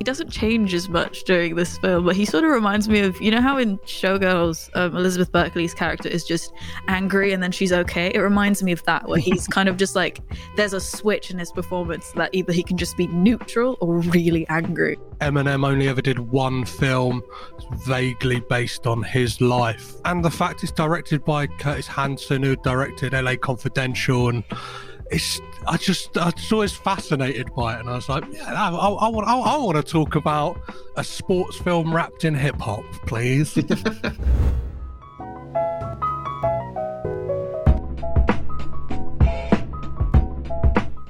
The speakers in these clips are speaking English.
he doesn't change as much during this film, but he sort of reminds me of you know how in Showgirls, um, Elizabeth Berkley's character is just angry and then she's okay. It reminds me of that, where he's kind of just like there's a switch in his performance that either he can just be neutral or really angry. Eminem only ever did one film vaguely based on his life, and the fact it's directed by Curtis Hanson, who directed L.A. Confidential and it's I just I was always fascinated by it, and I was like, yeah, I, I, I want I, I, want to talk about a sports film wrapped in hip hop, please. hey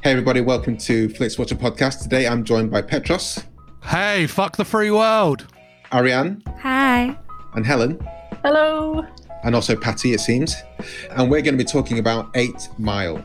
everybody, welcome to Flix Watcher podcast. Today I'm joined by Petros. Hey, fuck the free world. Ariane. Hi. And Helen. Hello. And also Patty, it seems. And we're going to be talking about Eight Mile.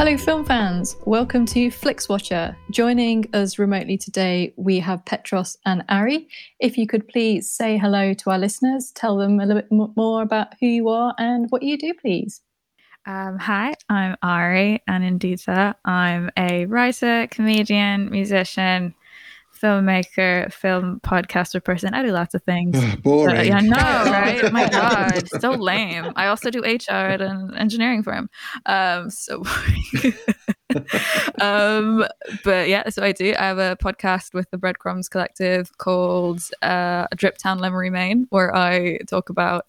Hello, film fans. Welcome to Flix Watcher. Joining us remotely today, we have Petros and Ari. If you could please say hello to our listeners, tell them a little bit more about who you are and what you do, please. Um, hi, I'm Ari, and indeed, I'm a writer, comedian, musician, filmmaker, film podcaster person. I do lots of things. Boring. But, yeah, I know, right? Oh my God, so lame. I also do HR and engineering for him. Um, so um, but yeah, so I do. I have a podcast with the Breadcrumbs Collective called uh, Trip Down Memory Lane, where I talk about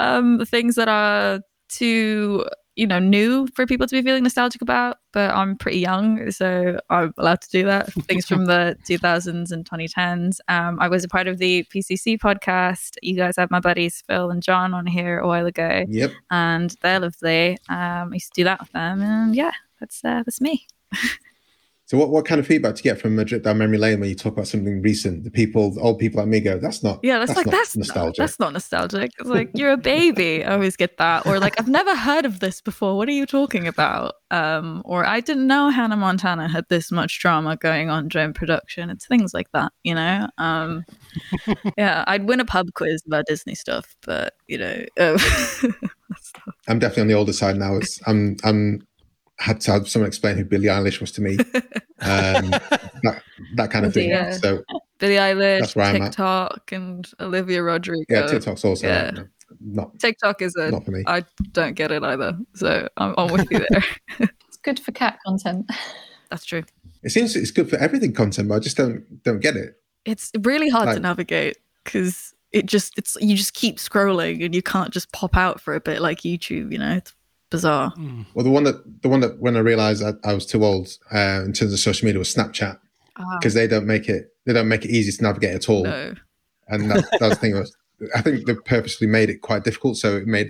um, things that are too you know new for people to be feeling nostalgic about but i'm pretty young so i'm allowed to do that. Things from the 2000s and 2010s um, i was a part of the pcc podcast. You guys had my buddies phil and john on here a while ago. Yep. And they're lovely. Um, i used to do that with them and yeah that's uh, that's me So what, what kind of feedback do you get from Madrid down memory lane when you talk about something recent? The people, the old people like me go, that's not yeah, that's, that's like not that's nostalgic. Not, that's not nostalgic. It's like you're a baby. I always get that, or like I've never heard of this before. What are you talking about? Um, or I didn't know Hannah Montana had this much drama going on during production. It's things like that, you know. Um, yeah, I'd win a pub quiz about Disney stuff, but you know, uh, I'm definitely on the older side now. It's I'm I'm had to have someone explain who Billie Eilish was to me. Um, that, that kind of thing. Yeah. So Billie Eilish, That's where I'm at. TikTok, and Olivia Rodrigo. yeah, TikTok's also Yeah. no, not TikTok is a. Not for me. I don't get it either, so I'm, I'm with you there. It's good for cat content. That's true. It seems it's good for everything content, but I just don't don't get it. It's really hard to navigate because it just it's you just keep scrolling and you can't just pop out for a bit like YouTube. You know, it's bizarre. Well, the one that the one that when I realised I, I was too old uh, in terms of social media was Snapchat Ah, because they don't make it they don't make it easy to navigate at all. no. And that, that was the thing. Was, I think they purposely made it quite difficult, so it made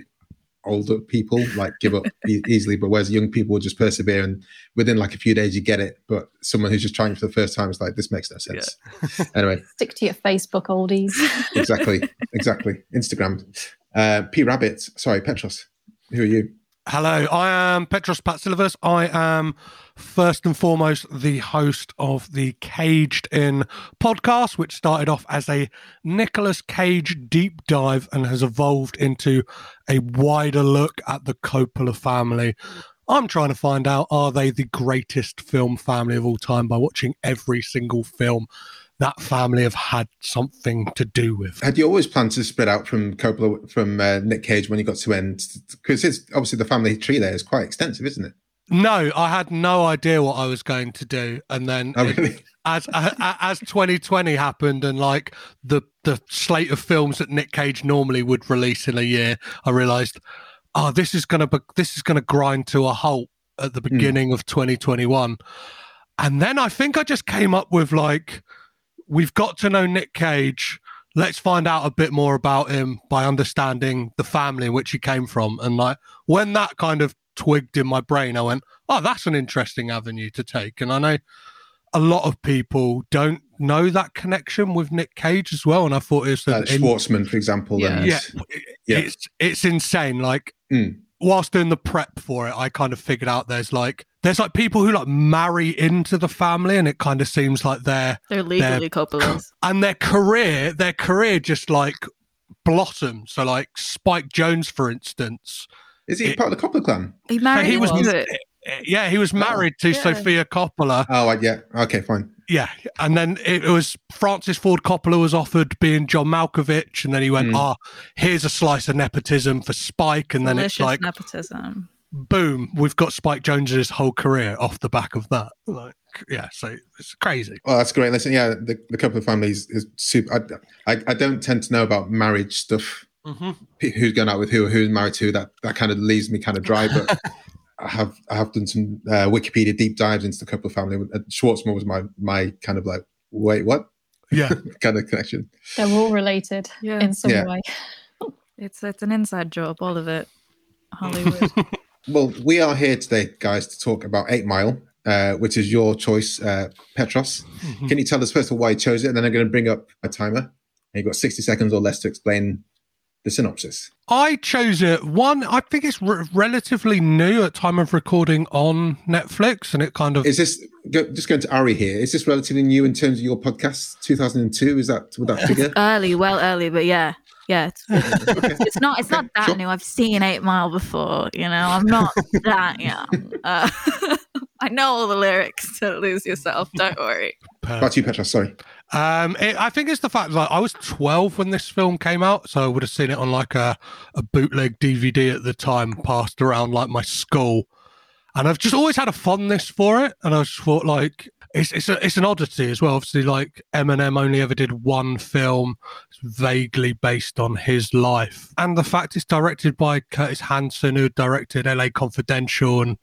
older people like give up e- easily, but whereas young people would just persevere and within like a few days you get it. But someone who's just trying for the first time is like, this makes no sense. anyway, Stick to your Facebook oldies. exactly, exactly. Instagram. Uh, B-Rabbit. Sorry, Petros. Who are you? Hello, I am Petros Patsilivas. I am first and foremost the host of the Caged In podcast, which started off as a Nicolas Cage deep dive and has evolved into a wider look at the Coppola family. I'm trying to find out are they the greatest film family of all time by watching every single film that family have had something to do with. Had you always planned to spread out from Coppola, from uh, Nick Cage when you got to end? Because it's obviously the family tree there is quite extensive, isn't it? No, I had no idea what I was going to do, and then Oh, really? as as as 2020 happened, and like the the slate of films that Nick Cage normally would release in a year, I realised, oh, this is gonna be, this is gonna grind to a halt at the beginning of 2021, and then I think I just came up with like, we've got to know Nick Cage. Let's find out a bit more about him by understanding the family in which he came from. And like when that kind of twigged in my brain, I went, oh, that's an interesting avenue to take. And I know a lot of people don't know that connection with Nick Cage as well. And I thought it was Uh, an in- Schwartzman, for example. Yeah. and- yeah, Yeah. it's it's insane. Like Mm. whilst doing the prep for it, I kind of figured out there's like there's like people who like marry into the family, and it kind of seems like they're They're legally Coppolas. and their career their career just like blossomed. So like Spike Jonze, for instance, Is he It- part of the Coppola clan? He so married he was into it. yeah he was married to Yeah. Sofia Coppola. Oh, yeah. Okay, fine. Yeah, and then it was Francis Ford Coppola was offered being John Malkovich, and then he went, Mm. "Ah, here's a slice of nepotism for Spike," and then it's like, nepotism. Boom, we've got Spike Jonze's whole career off the back of that. Like, yeah, so it's crazy. Oh, that's great. Listen, yeah, the, the Coppola family is, is super. I, I, I don't tend to know about marriage stuff. Mm-hmm. Who's going out with who? Who's married to? That that kind of leaves me kind of dry. But I have I have done some uh, Wikipedia deep dives into the Coppola family. Uh, Schwartzman was my my kind of like wait what Yeah, kind of connection. They're all related Yeah. in some Yeah. way. It's it's an inside job, all of it. Hollywood. Well, we are here today, guys, to talk about Eight Mile, uh, which is your choice, uh, Petros. Mm-hmm. Can you tell us first of all why you chose it, and then I'm going to bring up a timer, and you've got 60 seconds or less to explain the synopsis. I chose it. One, I think it's re- relatively new at time of recording on Netflix, and it kind of Is this go, just going to Ari here? Is this relatively new in terms of your podcast? 2002 is that would that figure? early, well early, but yeah. Yeah, it's, it's, it's not it's not that Sure. new. I've seen Eight Mile before, you know. I'm not that young. Uh, I know all the lyrics to Lose Yourself, don't worry. Back to you, Petra. Sorry. Um, it, I think it's the fact like I was 12 when this film came out, so I would have seen it on like a, a bootleg DVD at the time, passed around like my school, and I've just always had a fondness for it. And I just thought like it's it's a, it's an oddity as well. Obviously, like Eminem only ever did one film, vaguely based on his life, and the fact it's directed by Curtis Hanson, who directed L.A. Confidential, and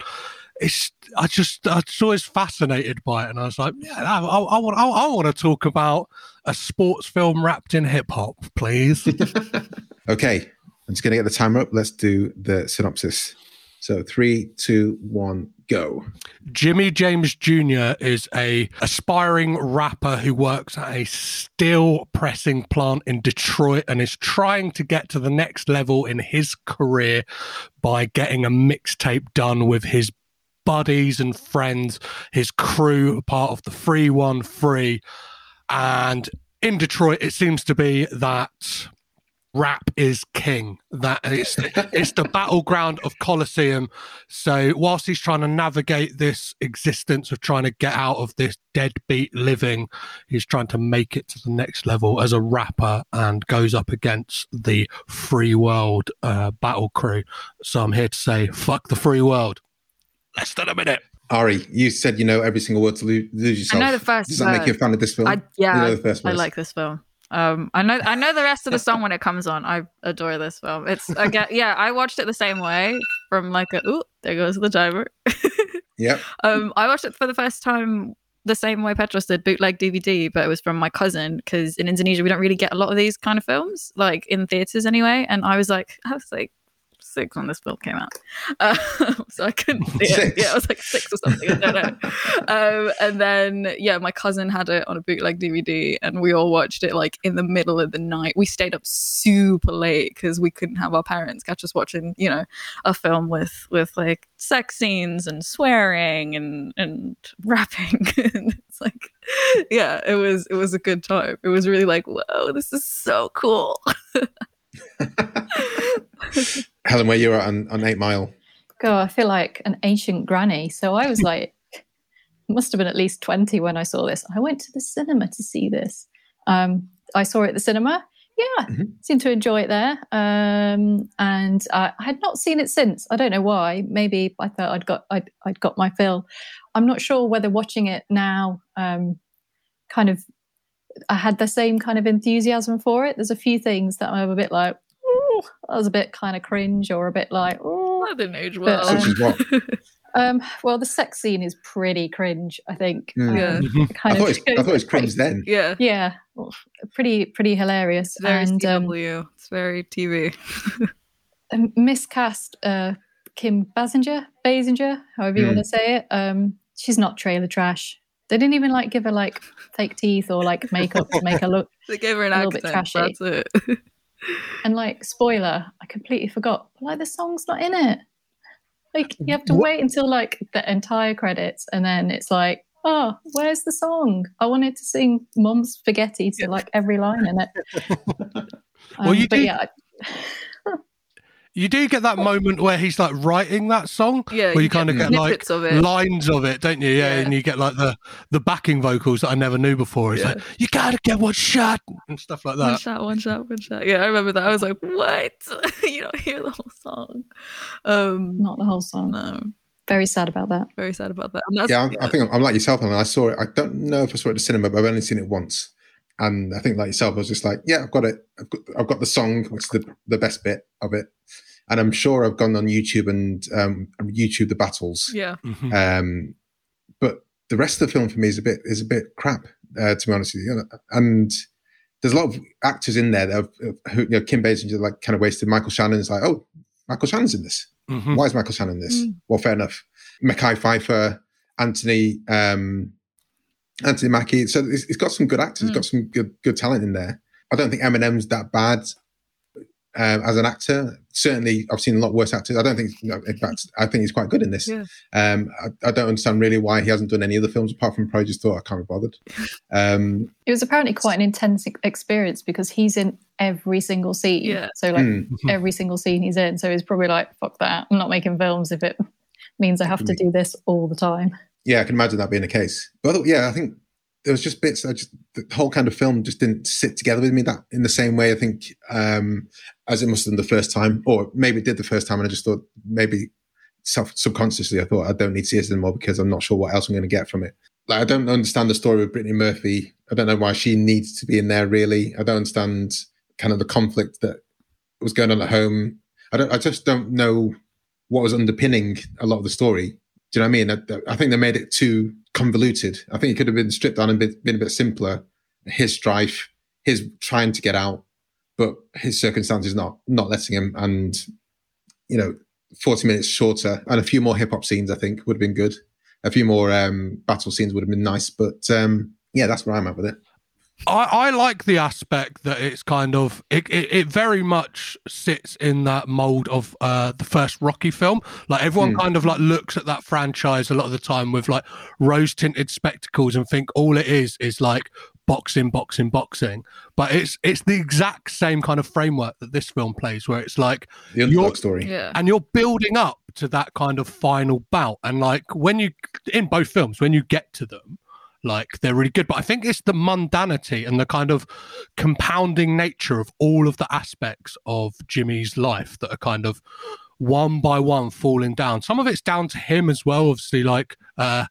it's I just I was always fascinated by it, and I was like, yeah, I, I, I want I, I want to talk about a sports film wrapped in hip hop, please. Okay, I'm just to get the timer up. Let's do the synopsis. So three, two, one, go. Jimmy James Jr. is a aspiring rapper who works at a steel pressing plant in Detroit and is trying to get to the next level in his career by getting a mixtape done with his buddies and friends, his crew, part of the Free One Free. And in Detroit, it seems to be that rap is king. That it's it's the battleground of Colosseum. So whilst he's trying to navigate this existence of trying to get out of this deadbeat living, he's trying to make it to the next level as a rapper and goes up against the free world uh, battle crew. So I'm here to say, fuck the free world. Less than a minute. Ari, you said you know every single word to lose, lose yourself. know the first Does that make you a fan of this film? I yeah, You know I, the first I like this film. Um, I know I know the rest of the song when it comes on. I adore this film. It's get yeah. I watched it the same way from like a ooh there goes the timer. Yep. um, I watched it for the first time the same way Petros did, bootleg DVD, but it was from my cousin because in Indonesia we don't really get a lot of these kind of films, like in theaters anyway. And I was like, I was like six when this film came out, uh, so I couldn't see it. Six? Yeah, I was like six or something. I don't know. um, and then yeah, my cousin had it on a bootleg DVD, and we all watched it like in the middle of the night. We stayed up super late because we couldn't have our parents catch us watching, you know, a film with with like sex scenes and swearing and and rapping. and it's like, yeah, it was it was a good time. It was really like, whoa, this is so cool. Helen, where you're on, on Eight Mile. God, I feel like an ancient granny. So I was like must have been at least 20 when I saw this. I went to the cinema to see this. Um, I saw it at the cinema. Yeah, Mhm. seemed to enjoy it there. Um, and I, I had not seen it since. I don't know why. Maybe I thought I'd got I'd, I'd got my fill. I'm not sure whether watching it now um, kind of I had the same kind of enthusiasm for it. There's a few things that I'm a bit like, that was a bit kind of cringe or a bit like, ooh. That didn't age But, well. um, Such? Um, well, the sex scene is pretty cringe, I think. Mm. Yeah. Um, Mhm. it kind I thought, of it was, I thought it was cringe then. yeah. Yeah, well, pretty pretty hilarious. It's very and um, it's very TV. um, miscast uh, Kim Basinger, Basinger, however you Hmm. want to say it. Um, she's not trailer trash. They didn't even like give her like fake teeth or like makeup to make her look. They gave her an A little bit trashy. That's it. And like, spoiler, I completely forgot. But like, the song's not in it. Like, you have to What- wait until like the entire credits, and then it's like, oh, where's the song? I wanted to sing "Mom's Spaghetti" to like every line in it. Well, um, you but do- yeah, You do get that moment where he's like writing that song, Yeah, where you, you kind of get get like of lines of it, don't you? Yeah, Yeah. and you get like the the backing vocals that I never knew before. It's Yeah. like you gotta get one shot and stuff like that. One that. shot, one shot, one shot. Yeah, I remember that. I was like, what? you don't hear the whole song. Um, not the whole song. no, Very sad about that. very sad about that. And that's, Yeah, I, I think I'm, I'm like yourself. I, mean, I saw it. I don't know if I saw it at the cinema, but I've only seen it once. And I think, like yourself, I was just like, yeah, I've got it. I've got, I've got the song, which is the, the best bit of it. And I'm sure I've gone on YouTube and um, YouTube the battles. yeah. Mhm. Um, but the rest of the film for me is a bit is a bit crap, uh, to be honest with you. And there's a lot of actors in there that have, who, you know, Kim Basinger like kind of wasted. Michael Shannon's like, oh, Michael Shannon's in this. Mhm. Why is Michael Shannon in this? Mm. Well, fair enough. Mekhi Phifer, Anthony, um, Anthony Mackie. So it's, it's got some good actors. It's Mm. got some good good talent in there. I don't think Eminem's that bad um, as an actor. Certainly, I've seen a lot worse actors. I don't think. No, in fact, I think he's quite good in this. Yeah. Um, I, I don't understand really why he hasn't done any other films apart from Pro. Just thought I can't be bothered. Um, It was apparently quite an intense experience because he's in every single scene. Yeah. So like mm, every single scene he's in. So he's probably like, fuck that. I'm not making films if it means I have to do this all the time. Yeah, I can imagine that being the case. But other- yeah, I think there was just bits. I just the whole kind of film just didn't sit together with me that in the same way. I think um, as it must have done the first time, or maybe it did the first time, and I just thought maybe subconsciously I thought I don't need to see this anymore because I'm not sure what else I'm going to get from it. Like I don't understand the story of Brittany Murphy. I don't know why she needs to be in there. Really, I don't understand kind of the conflict that was going on at home. I don't. I just don't know what was underpinning a lot of the story. Do you know what I mean? I, I think they made it too convoluted. I think it could have been stripped down and been, been a bit simpler. His strife, his trying to get out, but his circumstances not not letting him. And you know, forty minutes shorter and a few more hip hop scenes, I think, would have been good. A few more um, battle scenes would have been nice. But um, yeah, that's where I'm at with it. I, I like the aspect that it's kind of it, it, it very much sits in that mold of uh the first Rocky film. Like everyone Hmm. kind of like looks at that franchise a lot of the time with like rose tinted spectacles and think all it is is like boxing, boxing, boxing. But it's it's the exact same kind of framework that this film plays, where it's like The underdog story. Yeah. and you're building up to that kind of final bout and like when you in both films when you get to them like they're really good but i think it's the mundanity and the kind of compounding nature of all of the aspects of jimmy's life that are kind of one by one falling down some of it's down to him as well obviously like uh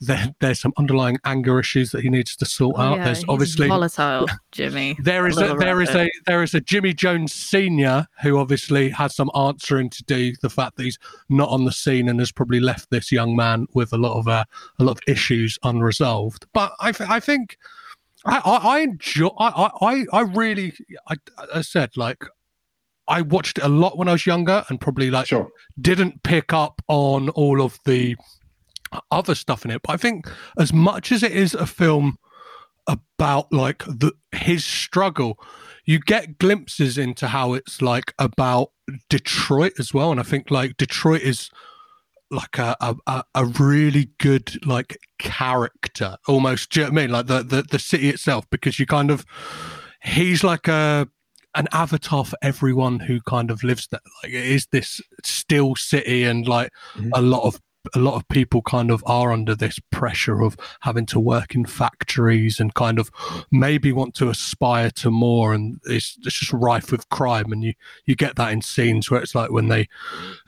there, there's some underlying anger issues that he needs to sort Oh, out yeah, there's obviously volatile, Jimmy. there is a, little there is rabbit. a there is a Jimmy Jones senior who obviously has some answering to do. The fact that he's not on the scene and has probably left this young man with a lot of uh, a lot of issues unresolved. But I th- I think I I, I enjoy I, I I really I, I said like I watched it a lot when I was younger and probably like Sure. didn't pick up on all of the other stuff in it. But I think as much as it is a film about like the his struggle, you get glimpses into how it's like about Detroit as well. And I think like Detroit is like a a, a- really good like character almost. Do you know what I mean? Like the, the the city itself, because you kind of he's like a an avatar for everyone who kind of lives there. Like it is this still city and like Mhm. a lot of a lot of people kind of are under this pressure of having to work in factories and kind of maybe want to aspire to more and it's, it's just rife with crime and you you get that in scenes where it's like when they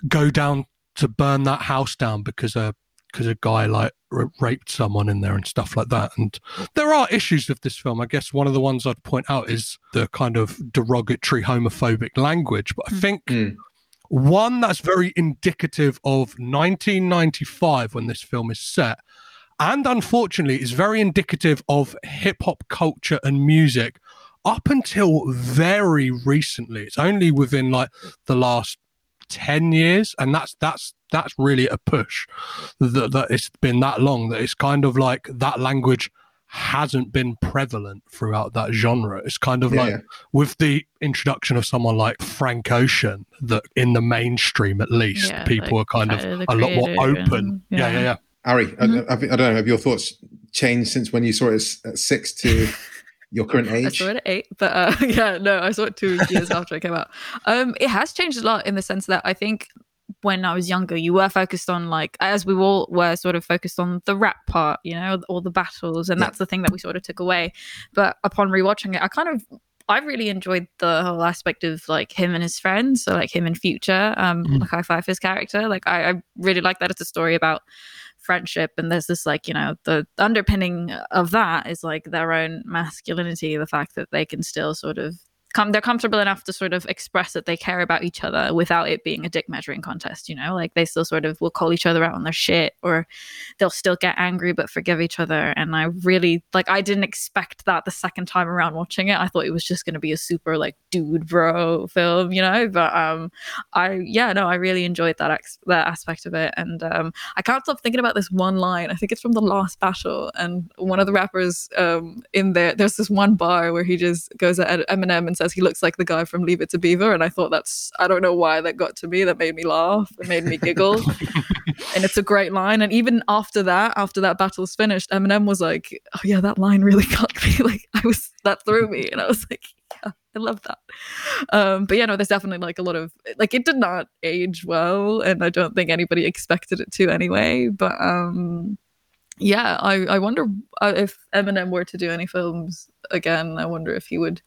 go down to burn that house down because a because a guy like r- raped someone in there and stuff like that and there are issues with this film i guess one of the ones i'd point out is the kind of derogatory homophobic language but i think Mm. one that's very indicative of 1995 when this film is set, and unfortunately is very indicative of hip hop culture and music up until very recently. It's only within like the last 10 years, and that's that's that's really a push that, that it's been that long that it's kind of like that language hasn't been prevalent throughout that genre. It's kind of Yeah, like with the introduction of someone like Frank Ocean, that in the mainstream at least, Yeah, people like are kind of a lot more open. and- yeah, yeah. yeah, yeah. Ari, I- Mm-hmm. I, I, I don't know. Have your thoughts changed since when you saw it at six to your current age? I saw it at eight, but uh, yeah, no, I saw it two years after it came out. Um, it has changed a lot in the sense that I think when I was younger, you were focused on like, as we all were sort of focused on the rap part, you know, all the battles, and Yeah. that's the thing that we sort of took away. But upon rewatching it, I kind of I really enjoyed the whole aspect of like him and his friends, so like him and Future, um, Mm. like High Five his character. Like I, I really like that it's a story about friendship, and there's this like you know the underpinning of that is like their own masculinity, the fact that they can still sort of they're comfortable enough to sort of express that they care about each other without it being a dick measuring contest you know? Like they still sort of will call each other out on their shit or they'll still get angry but forgive each other. And i really like i didn't expect that the second time around watching it. I thought it was just going to be a super like dude bro film you know? But um i yeah no i really enjoyed that ex- that aspect of it. And um i can't stop thinking about this one line. I think it's from the last battle. And one of the rappers um in there there's this one bar where he just goes at eminem and says he looks like the guy from leave it to beaver and i thought that's i don't know why that got to me. That made me laugh. It made me giggle. And it's a great line. And even after that after that battle's finished eminem was like oh yeah that line really got me. Like i was that threw me. And i was like yeah i love that. Um but yeah no there's definitely like a lot of like it did not age well and i don't think anybody expected it to anyway. But um yeah i i wonder uh, if eminem were to do any films again i wonder if he would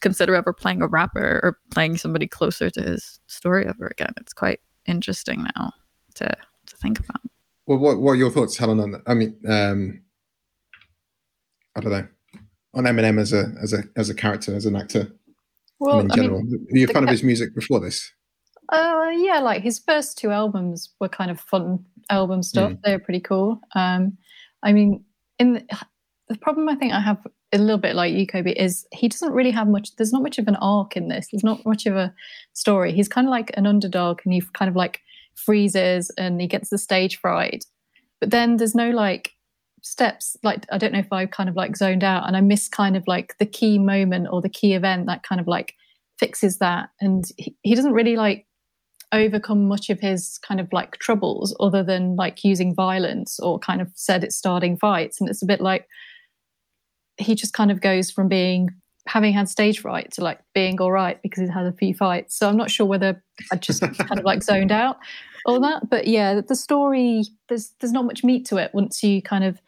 consider ever playing a rapper or playing somebody closer to his story ever again it's quite interesting now to to think about Well, what, what are your thoughts, Helen? On that? I mean, um, I don't know on Eminem as a as a as a character, as an actor, Well, in I mean, general. Were you a fan of his music before this? Uh, yeah, like his first two albums were kind of fun album stuff. They were pretty cool. Um, I mean, in the, the problem I think I have a little bit like you, Kobe, is he doesn't really have much. There's not much of an arc in this. There's not much of a story. He's kind of like an underdog, and he kind of like freezes and he gets the stage fright. But then there's no like steps. Like I don't know if I kind of like zoned out and I miss kind of like the key moment or the key event that kind of like fixes that. And he, he doesn't really like overcome much of his kind of like troubles other than like using violence or kind of said it's starting fights and it's a bit like he just kind of goes from being having had stage fright to like being all right because he's had a few fights so i'm not sure whether i just kind of like zoned out all that but yeah the story there's there's not much meat to it once you kind of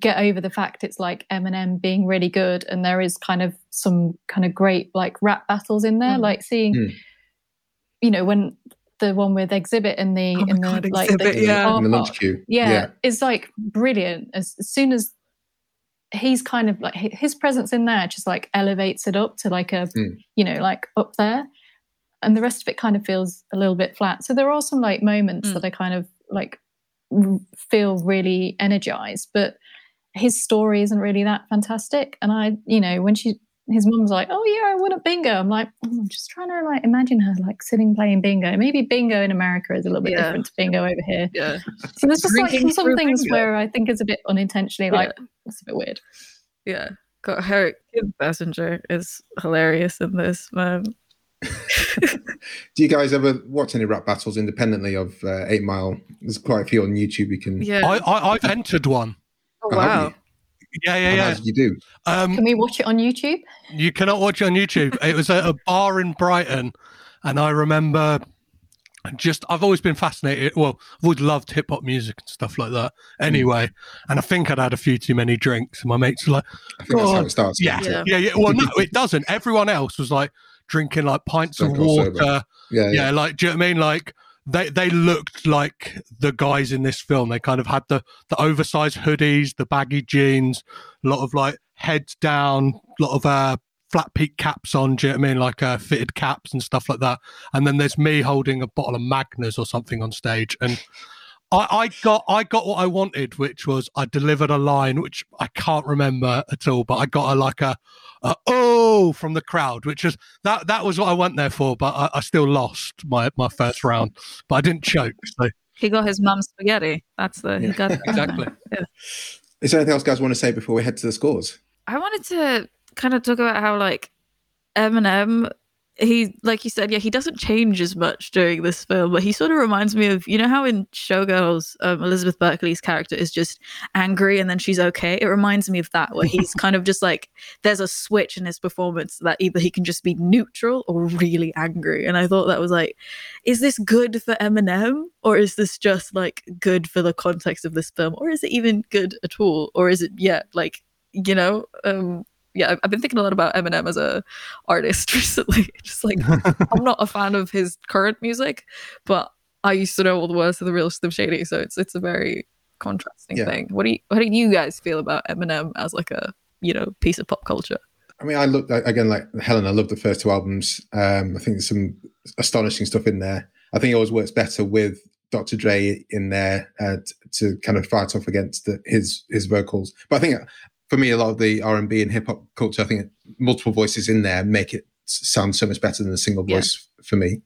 get over the fact it's like Eminem being really good and there is kind of some kind of great like rap battles in there Mm. like seeing Mm. You know when the one with Xzibit in the Oh in the God, like Xzibit, the yeah. in the lunch queue. yeah, it's like brilliant as, as soon as he's kind of like his presence in there just like elevates it up to like a Mm. you know like up there and the rest of it kind of feels a little bit flat so there are some like moments Mm. that i kind of like feel really energized but his story isn't really that fantastic and i you know when she his mum's like oh yeah i won at bingo i'm like oh, i'm just trying to like imagine her like sitting playing bingo maybe bingo in america is a little bit Yeah. different to bingo over here yeah so there's just like Drinking some things bingo. where i think it's a bit unintentionally like it's a bit weird yeah got her kid passenger is hilarious in this man Do you guys ever watch any rap battles independently of uh, Eight Mile? There's quite a few on YouTube. You can. yeah I, I I've entered one. oh, Oh, have wow you? Yeah, yeah, yeah. you do. Um, can we watch it on youtube You cannot watch it on YouTube. It was at a bar in Brighton, and I remember just I've always been fascinated. Well, I've always loved hip hop music and stuff like that. Anyway, and I think I'd had a few too many drinks, and my mates were like, I think that's how it starts. "Yeah, doesn't yeah, it? yeah." Well, no, it doesn't. Everyone else was like drinking like pints Stone of water. sober. yeah, yeah, like do you know what I mean? Like they they looked like the guys in this film. They kind of had the the oversized hoodies, the baggy jeans, a lot of like heads down, a lot of uh flat peak caps on, do you know what I mean? Like uh fitted caps and stuff like that. And then there's me holding a bottle of Magners or something on stage and I, I got I got what I wanted, which was I delivered a line which I can't remember at all, but I got a like a, a oh from the crowd, which is that that was what I went there for, but I, I still lost my my first round, but I didn't choke. So He got his mum's spaghetti. That's the he Yeah. got exactly. Is there anything else, guys, want to say before we head to the scores? I wanted to kind of talk about how like Eminem he like you said yeah he doesn't change as much during this film but he sort of reminds me of you know how in showgirls um, elizabeth berkley's character is just angry and then she's okay? It reminds me of that where he's kind of just like there's a switch in his performance that either he can just be neutral or really angry and i thought that was like is this good for eminem? Or is this just like good for the context of this film? Or is it even good at all? Or is it yeah like you know um yeah I've- been thinking a lot about eminem as a artist recently just like i'm not a fan of his current music but i used to know all the words of the real slim shady so it's it's a very contrasting Yeah. thing what do you what do you guys feel about eminem as like a you know piece of pop culture I mean, I looked again like Helen. I love the first two albums. Um, I think there's some astonishing stuff in there. I think it always works better with Dr. Dre in there uh, to kind of fight off against the, his his vocals. But I think for me, a lot of the R and B and hip hop culture, I think multiple voices in there make it sound so much better than a single Yeah. voice for me.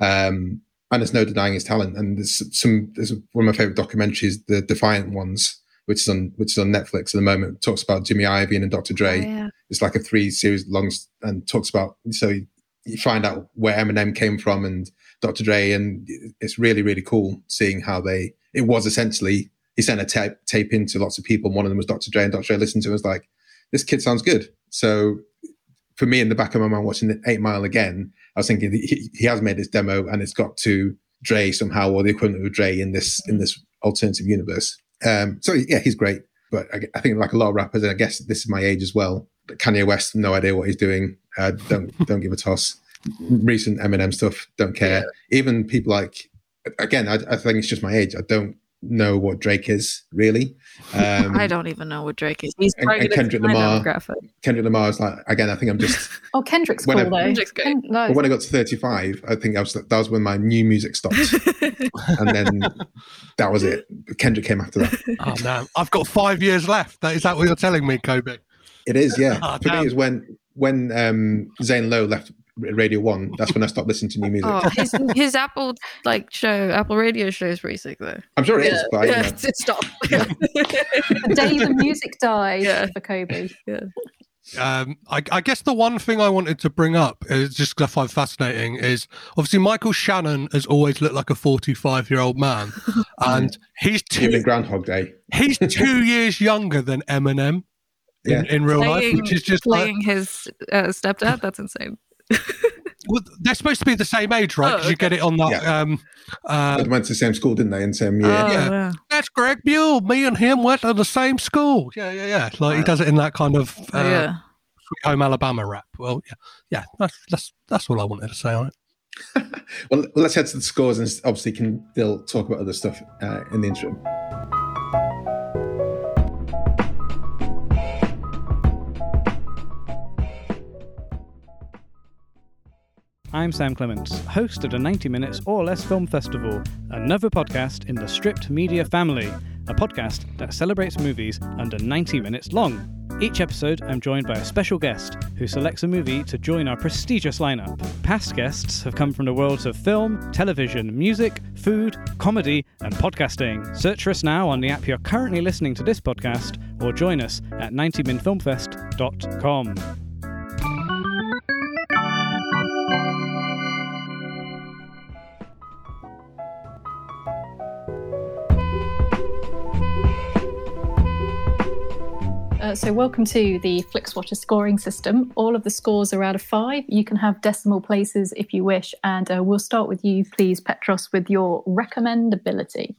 Um, and there's no denying his talent. And there's some. There's one of my favorite documentaries, the Defiant ones, which is on which is on Netflix at the moment. It talks about Jimmy Iovine and Dr. Dre yeah it's like a three series long and talks about so you, you find out where Eminem came from and Dr. Dre and it's really really cool seeing how they it was essentially he sent a tape tape into lots of people and one of them was Dr. Dre and Dr. Dre listened to it and was like this kid sounds good so for me in the back of my mind watching the Eight Mile again I was thinking he, he has made this demo and it's got to Dre somehow or the equivalent of Dre in this in this alternative universe um so yeah he's great but I, I think like a lot of rappers and I guess this is my age as well Kanye West, no idea what he's doing. Uh, don't don't give a toss. Recent Eminem stuff, don't care. Even people like, again, I, I think it's just my age. I don't know what Drake is really. Um, i don't even know what drake is he's and- and Kendrick Lamar. Kendrick Lamar is like again. I think I'm just. Oh, Kendrick's When cool I- though. Kendrick's great. Ken- no, but when I got to 35, I think I was that was when my new music stopped, and then that was it. Kendrick came after that. Oh no, I've got five years left. That is that what you're telling me, Kobe? It is, yeah. Ah, For me, damn. it was when when um, Zane Lowe left Radio One. That's when I stopped listening to new music. oh his, his apple like show apple radio show is pretty sick though I'm sure it is, but you yeah, know, it's, it's stop the day the music died Yeah. for Kobe. Um, I, I guess the one thing I wanted to bring up is just 'cause I find fascinating is obviously Michael Shannon has always looked like a 45 year old man, and he's even in two Groundhog Day. he's two years younger than Eminem in, Yeah. in real life, which is just like playing his uh, stepdad that's insane well, they're supposed to be the same age, right? Oh, Because you get it on that. Um, uh, They went to the same school, didn't they? In the same year. Oh, Yeah. yeah. that's Greg Buell. Me and him went to the same school. Yeah, yeah, yeah. Like he does it in that kind of uh, Oh, yeah Sweet Home Alabama rap. Well, yeah, yeah. That's that's that's all I wanted to say on it. Well, well, let's head to the scores and obviously can still talk about other stuff uh, in the interim. I'm Sam Clements, host of the 90 Minutes or Less Film Festival, another podcast in the Stripped Media family, a podcast that celebrates movies under 90 minutes long. Each episode, I'm joined by a special guest who selects a movie to join our prestigious lineup. Past guests have come from the worlds of film, television, music, food, comedy, and podcasting. Search for us now on the app you're currently listening to this podcast, or join us at 90minfilmfest.com. Uh, so, welcome to the FlixWatcher scoring system. All of the scores are out of five. You can have decimal places if you wish. And uh, we'll start with you, please, Petros, with your recommendability.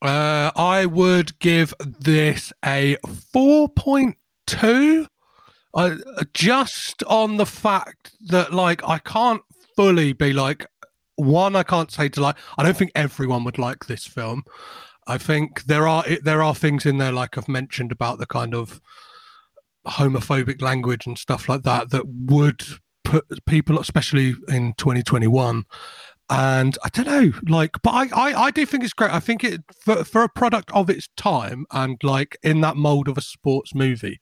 Uh, I would give this a 4.2. Uh, just on the fact that, like, I can't fully be like, one, I can't say to like, I don't think everyone would like this film. I think there are there are things in there like I've mentioned about the kind of homophobic language and stuff like that that would put people, especially in 2021. And I don't know, like, but I, I, I do think it's great. I think it for, for a product of its time and like in that mold of a sports movie,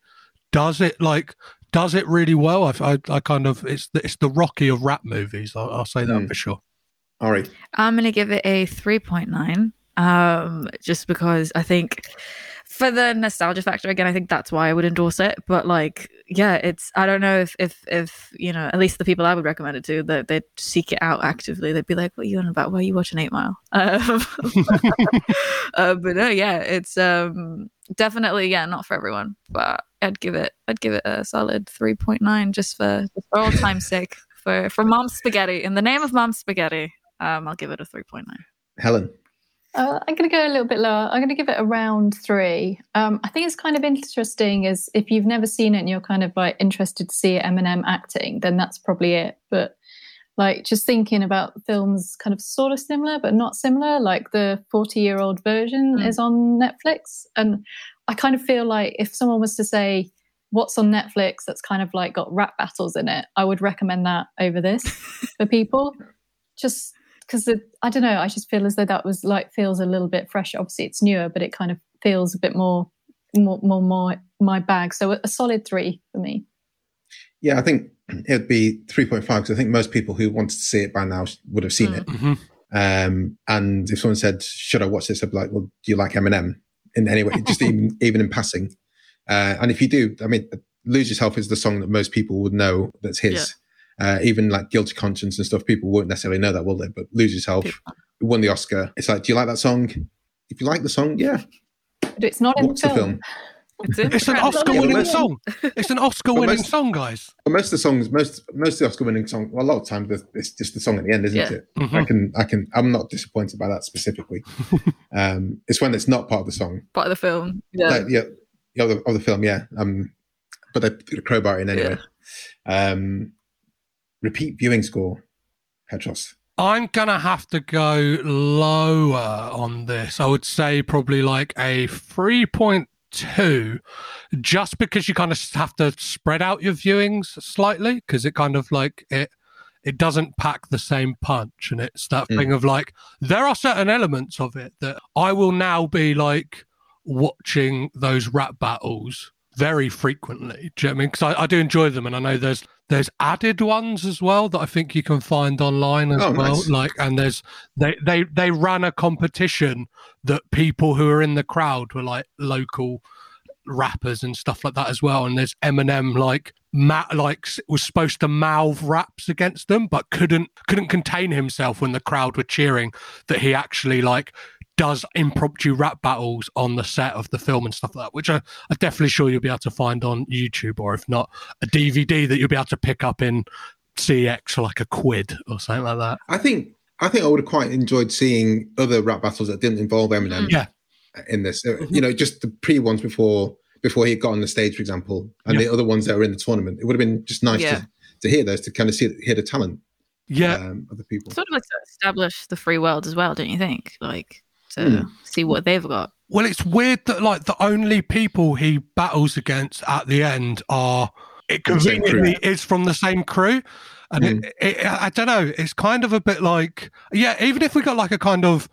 does it like does it really well? I, I, I kind of it's the, it's the Rocky of rap movies. I'll, I'll say that Mm. for sure. Ari. I'm going to give it a 3.9 um, just because I think for the nostalgia factor again, I think that's why I would endorse it. But like, yeah, it's I don't know if if if you know at least the people I would recommend it to that they'd seek it out actively. They'd be like, "What are you on about? Why are you watching Eight Mile?" Um, uh, but no, yeah, it's um definitely yeah not for everyone. But I'd give it I'd give it a solid 3.9 just for just for old time's sake. For for Mom Spaghetti in the name of Mom Spaghetti, um, I'll give it a 3.9. Helen. Uh, I'm going to go a little bit lower. I'm going to give it around three. Um, I think it's kind of interesting as if you've never seen it and you're kind of like interested to see Eminem acting, then that's probably it. But like just thinking about films kind of sort of similar but not similar, like the 40 year old version Mm. is on Netflix. And I kind of feel like if someone was to say, What's on Netflix that's kind of like got rap battles in it, I would recommend that over this for people. Just because I don't know, I just feel as though that was like feels a little bit fresh. Obviously, it's newer, but it kind of feels a bit more, more, more, more my bag. So a solid three for me. Yeah, I think it'd be 3.5 because I think most people who wanted to see it by now would have seen Mm. it. Mhm. Um, and if someone said, "Should I watch this?" I'd be like, "Well, do you like Eminem?" In any way, just even even in passing. Uh, and if you do, I mean, "Lose Yourself" is the song that most people would know that's his. Uh, even like "Guilty Conscience" and stuff, people won't necessarily know that, will they? But "Lose Yourself" it won the Oscar. It's like, do you like that song? If you like the song, yeah, But it's not in the film. film. It's, It's an. Oscar-winning Yeah, song. It's an Oscar-winning most- song, guys. But most of the songs, most most of the Oscar-winning song, well, a lot of times it's just the song at the end, isn't Yeah. it? Mhm. I can, I can, I'm not disappointed by that specifically. um, it's when it's not part of the song, part of the film. Yeah. like, yeah, yeah, of the, of the film, yeah. Um, but they put a crowbar in anyway. Um, repeat viewing score, Petros. I'm gonna have to go lower on this. I would say probably like a 3.2, just because you kind of have to spread out your viewings slightly, because it kind of like it it doesn't pack the same punch, and it's that Mm. thing of like there are certain elements of it that I will now be like watching those rap battles very frequently. Do you know what I mean? Because I, I do enjoy them, and I know there's there's added ones as well that I think you can find online as Oh, well. nice. Like, and there's they they they ran a competition that people who are in the crowd were like local rappers and stuff like that as well. And there's Eminem like ma- like was supposed to mouth raps against them, but couldn't couldn't contain himself when the crowd were cheering. That he actually like does impromptu rap battles on the set of the film and stuff like that, which I, I'm definitely sure you'll be able to find on YouTube, or if not, a DVD that you'll be able to pick up in CX for like a quid or something like that. I think, I think I would have quite enjoyed seeing other rap battles that didn't involve Eminem. Yeah. in this, you know, just the pre ones before before he got on the stage, for example, and Yeah. the other ones that were in the tournament. It would have been just nice Yeah. to, to hear those to kind of see hear the talent Yeah, um, of the people. sort of like to establish the free world as well, don't you think? Like to Hmm. see what they've got. Well, it's weird that like the only people he battles against at the end are it From the same crew. conveniently is from the same crew, and it, it, I don't know. It's kind of a bit like yeah. Even if we got like a kind of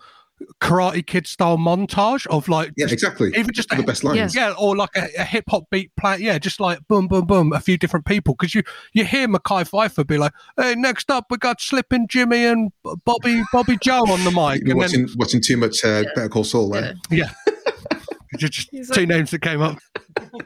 Karate Kid style montage of like Yeah, just- exactly. even just the a- best lines. yeah, or like a, a hip hop beat play. Yeah, just like boom, boom, boom, a few different people. Because you you hear Mekhi Phifer be like, "Hey, next up we got Slippin' Jimmy and Bobby Bobby Joe on the mic," You're and watching watching too much uh, Yeah. Better Call Saul there. then yeah, just, just two like- names that came up.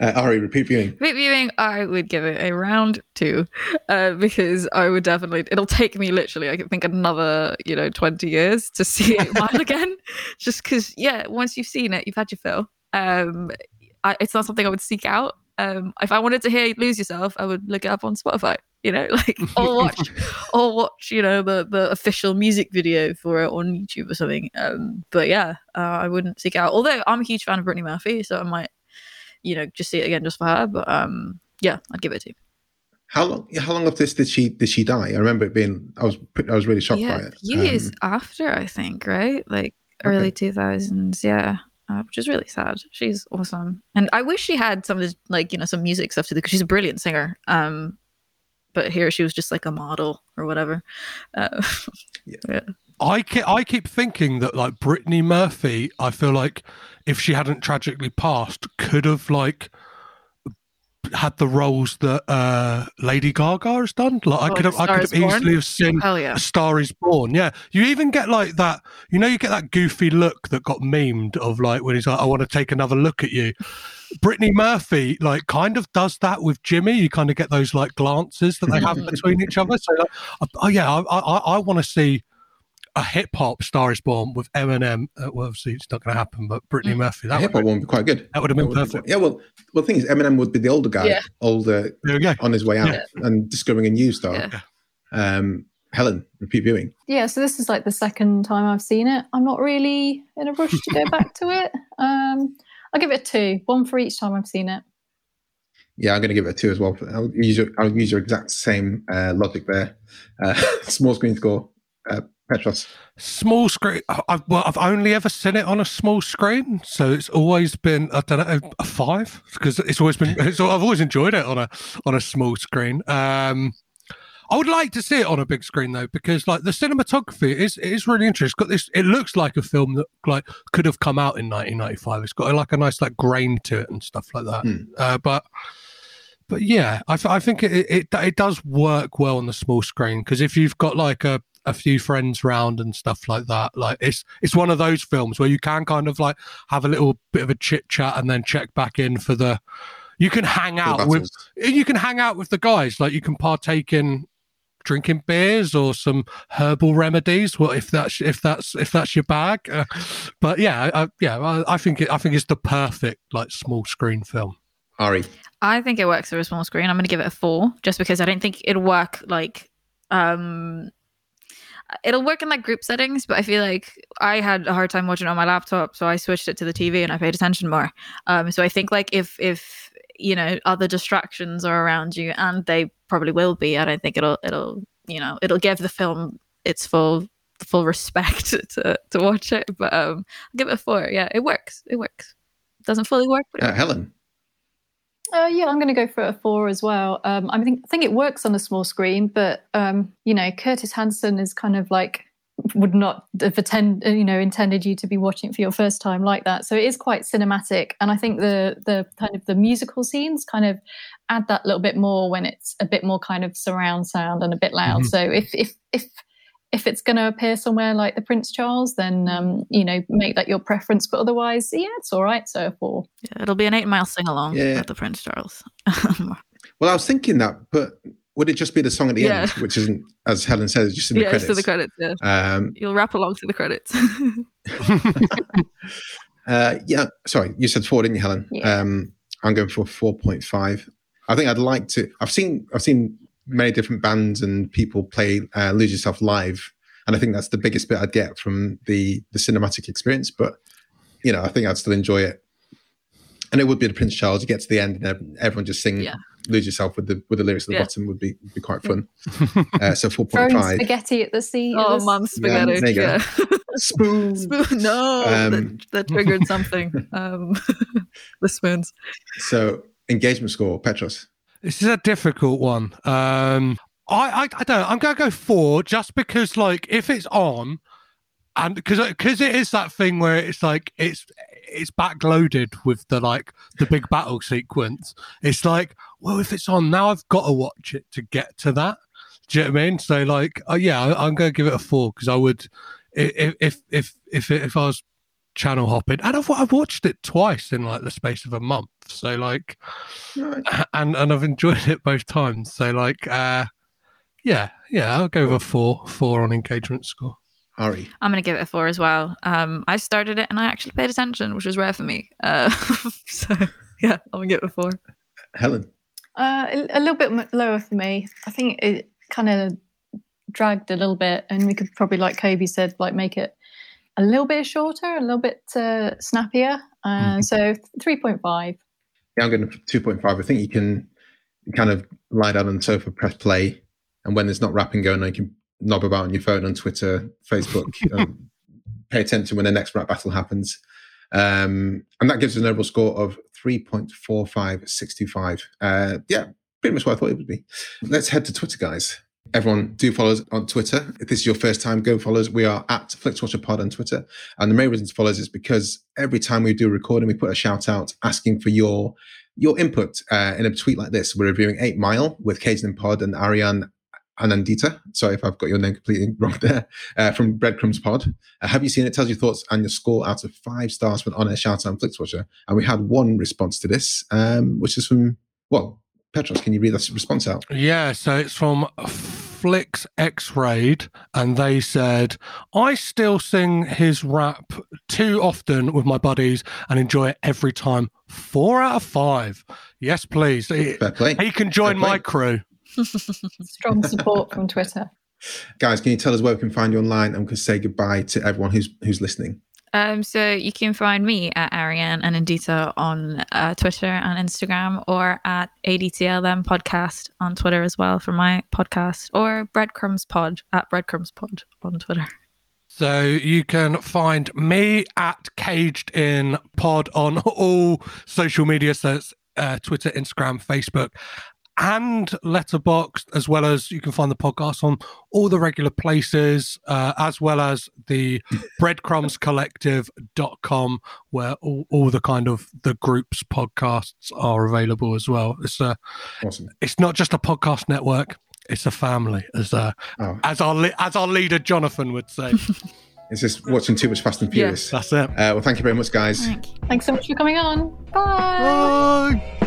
Uh, Ari, repeat viewing. Repeat viewing, I would give it a round two, uh, because I would definitely. It'll take me literally, I think, another you know twenty years to see it mile again, just because yeah, once you've seen it, you've had your fill. Um, I, it's not something I would seek out. Um, if I wanted to hear "Lose Yourself," I would look it up on Spotify. You know, like or watch, or watch, you know, the the official music video for it on YouTube or something. Um, but yeah, uh, I wouldn't seek out. Although I'm a huge fan of Brittany Murphy, so I might, you know, just see it again just for her. But um, yeah, I'd give it to. You. How long? How long of this did she did she die? I remember it being. I was I was really shocked yeah, by it. years Um, after, I think, right? Like early two thousands, yeah. Uh, which is really sad. She's awesome, and I wish she had some of this, like you know, some music stuff to do because she's a brilliant singer. Um, but here she was just like a model or whatever. Uh, yeah. I keep, I keep thinking that like Brittany Murphy, I feel like if she hadn't tragically passed, could have like had the roles that uh Lady Gaga has done. Like I Oh, could have I could have Born? easily have seen Hell yeah. A Star is Born. Yeah. You even get like that you know you get that goofy look that got memed of like when he's like, I want to take another look at you. Brittany Murphy like kind of does that with Jimmy. You kind of get those like glances that they have between each other. So like, oh yeah, I I, I want to see a hip hop Star is Born with Eminem. Uh, well, obviously it's not going to happen, but Brittany Murphy. That hip hop one would be quite good. that would have been That would be- perfect. Yeah, well, well, the thing is, Eminem would be the older guy, Yeah. older There we go. on his way out Yeah. and discovering a new star. Yeah. Um, Helen, repeat viewing. Yeah, so this is like the second time I've seen it. I'm not really in a rush to go back to it. Um, I'll give it a two, one for each time I've seen it. Yeah, I'm going to give it a two as well. I'll use your, I'll use your exact same uh, logic there. Uh, small screen score, uh, Small screen. I've, well, I've only ever seen it on a small screen, so it's always been I don't know a five because it's always been. It's, I've always enjoyed it on a on a small screen. Um, I would like to see it on a big screen though, because like the cinematography is is really interesting. It's got this. It looks like a film that like could have come out in 1995. It's got like a nice like grain to it and stuff like that. Hmm. Uh, but but yeah, I, th- I think it, it it does work well on the small screen because if you've got like a a few friends round and stuff like that, like it's it's one of those films where you can kind of like have a little bit of a chit chat and then check back in for the. You can hang out with you can hang out with the guys like you can partake in drinking beers or some herbal remedies well if that's if that's if that's your bag uh, but yeah I, yeah I, I think it, i think it's the perfect like small screen film Ari. I think it works for a small screen. I'm going to give it a four, just because I don't think it'll work like um it'll work in like group settings, but I feel like I had a hard time watching on my laptop, so I switched it to the TV and I paid attention more. Um so I think like if if you know other distractions are around you and they probably will be, I don't think it'll it'll you know, it'll give the film its full full respect to to watch it, but um I'll give it a 4. Yeah, it works. It works. Doesn't fully work, but Uh. Helen. Uh, yeah, I'm going to go for a four as well. Um, I think I think it works on a small screen, but um, you know, Curtis Hanson is kind of like would not have attend, you know, intended you to be watching it for your first time like that. So it is quite cinematic, and I think the the kind of the musical scenes kind of add that little bit more when it's a bit more kind of surround sound and a bit loud. Mhm. So if if if if it's going to appear somewhere like the Prince Charles, then um, you know make that your preference. But otherwise, yeah, it's all right. So a four. Yeah, it'll be an eight mile sing along Yeah. at the Prince Charles. Well, I was thinking that, but would it just be the song at the Yeah. end, which isn't, as Helen says, just in the yeah, credits? to the credits. Yeah, Um, you'll rap along to the credits. uh, yeah, sorry, you said four, didn't you, Helen? Yeah. Um, I'm going for four point five. I think I'd like to. I've seen I've seen many different bands and people play uh, "Lose Yourself" live, and I think that's the biggest bit I'd get from the the cinematic experience. But you know, I think I'd still enjoy it. And it would be the Prince Charles. You get to the end and everyone just sing Yeah. "Lose Yourself" with the with the lyrics at the Yeah. bottom would be would be quite fun. uh, so four point spaghetti at the sea. oh, this- mum spaghetti. there you go. Yeah. Spoon. Spoon. No, Um, that, that triggered something. Um, the spoons. So engagement score, Petros. This is a difficult one. Um, I, I, I don't know. I'm to go four just because, like, if it's on, and because because it is that thing where it's like it's it's backloaded with the like the big battle sequence. It's like, well, if it's on now, I've got to watch it to get to that. Do you know what I mean? So, like, uh, yeah, I, I'm going to give it a four because I would, if if if if if I was channel hopping, and I've I've watched it twice in like the space of a month. So, like, and and I've enjoyed it both times. So like, uh, yeah, yeah, I'll go with a four, four on engagement score. Ari. I'm gonna give it a four as well. Um, I started it and I actually paid attention, which was rare for me. Uh, so yeah, I'll give it a four. Helen. Uh, a, a little bit lower for me. I think it kind of dragged a little bit, and we could probably, like Kobe said, like make it a little bit shorter, a little bit uh, snappier. Uh, So three point five. Yeah, I'm going to two point five. I think you can kind of lie down on the sofa, press play, and when there's not rapping going on, you can knob about on your phone on Twitter, Facebook, um, pay attention when the next rap battle happens. Um, and that gives us an overall score of 3.4565. Uh, yeah, pretty much what I thought it would be. Let's head to Twitter, guys. Everyone, do follow us on Twitter. If this is your first time, go follow us. We are at FlixWatcherPod on Twitter. And the main reason to follow us is because every time we do a recording, we put a shout out asking for your your input uh, in a tweet like this. We're reviewing 8 Mile with Cajun and Pod and Ariane Anandita. Sorry if I've got your name completely wrong there. Uh, from Breadcrumbs Pod. Uh, have you seen it? Tells your thoughts and your score out of five stars for an on-air shout out on FlixWatcher. And we had one response to this, um, which is from, well, Petros, can you read that response out? Yeah, so it's from Flix X Raid, and they said, I still sing his rap too often with my buddies and enjoy it every time. Four out of five. Yes, please. He, he can join my crew. Strong support from Twitter. Guys, can you tell us where we can find you online and we can say goodbye to everyone who's who's listening? Um, so you can find me at Ariane and Indita on uh, Twitter and Instagram, or at ADTLM Podcast on Twitter as well for my podcast, or Breadcrumbs Pod at Breadcrumbs Pod on Twitter. So you can find me at Caged in Pod on all social media. So it's uh, Twitter, Instagram, Facebook, and Letterboxd, as well as you can find the podcast on all the regular places, uh, as well as the breadcrumbscollective.com, where all, all the kind of the group's podcasts are available as well. It's a, Awesome. it's not just a podcast network. It's a family, as uh, Oh, as our li- as our leader Jonathan would say. it's just watching too much Fast and Furious. That's it. Uh, well, thank you very much, guys. Thank you. Thanks so much for coming on. Bye. Bye.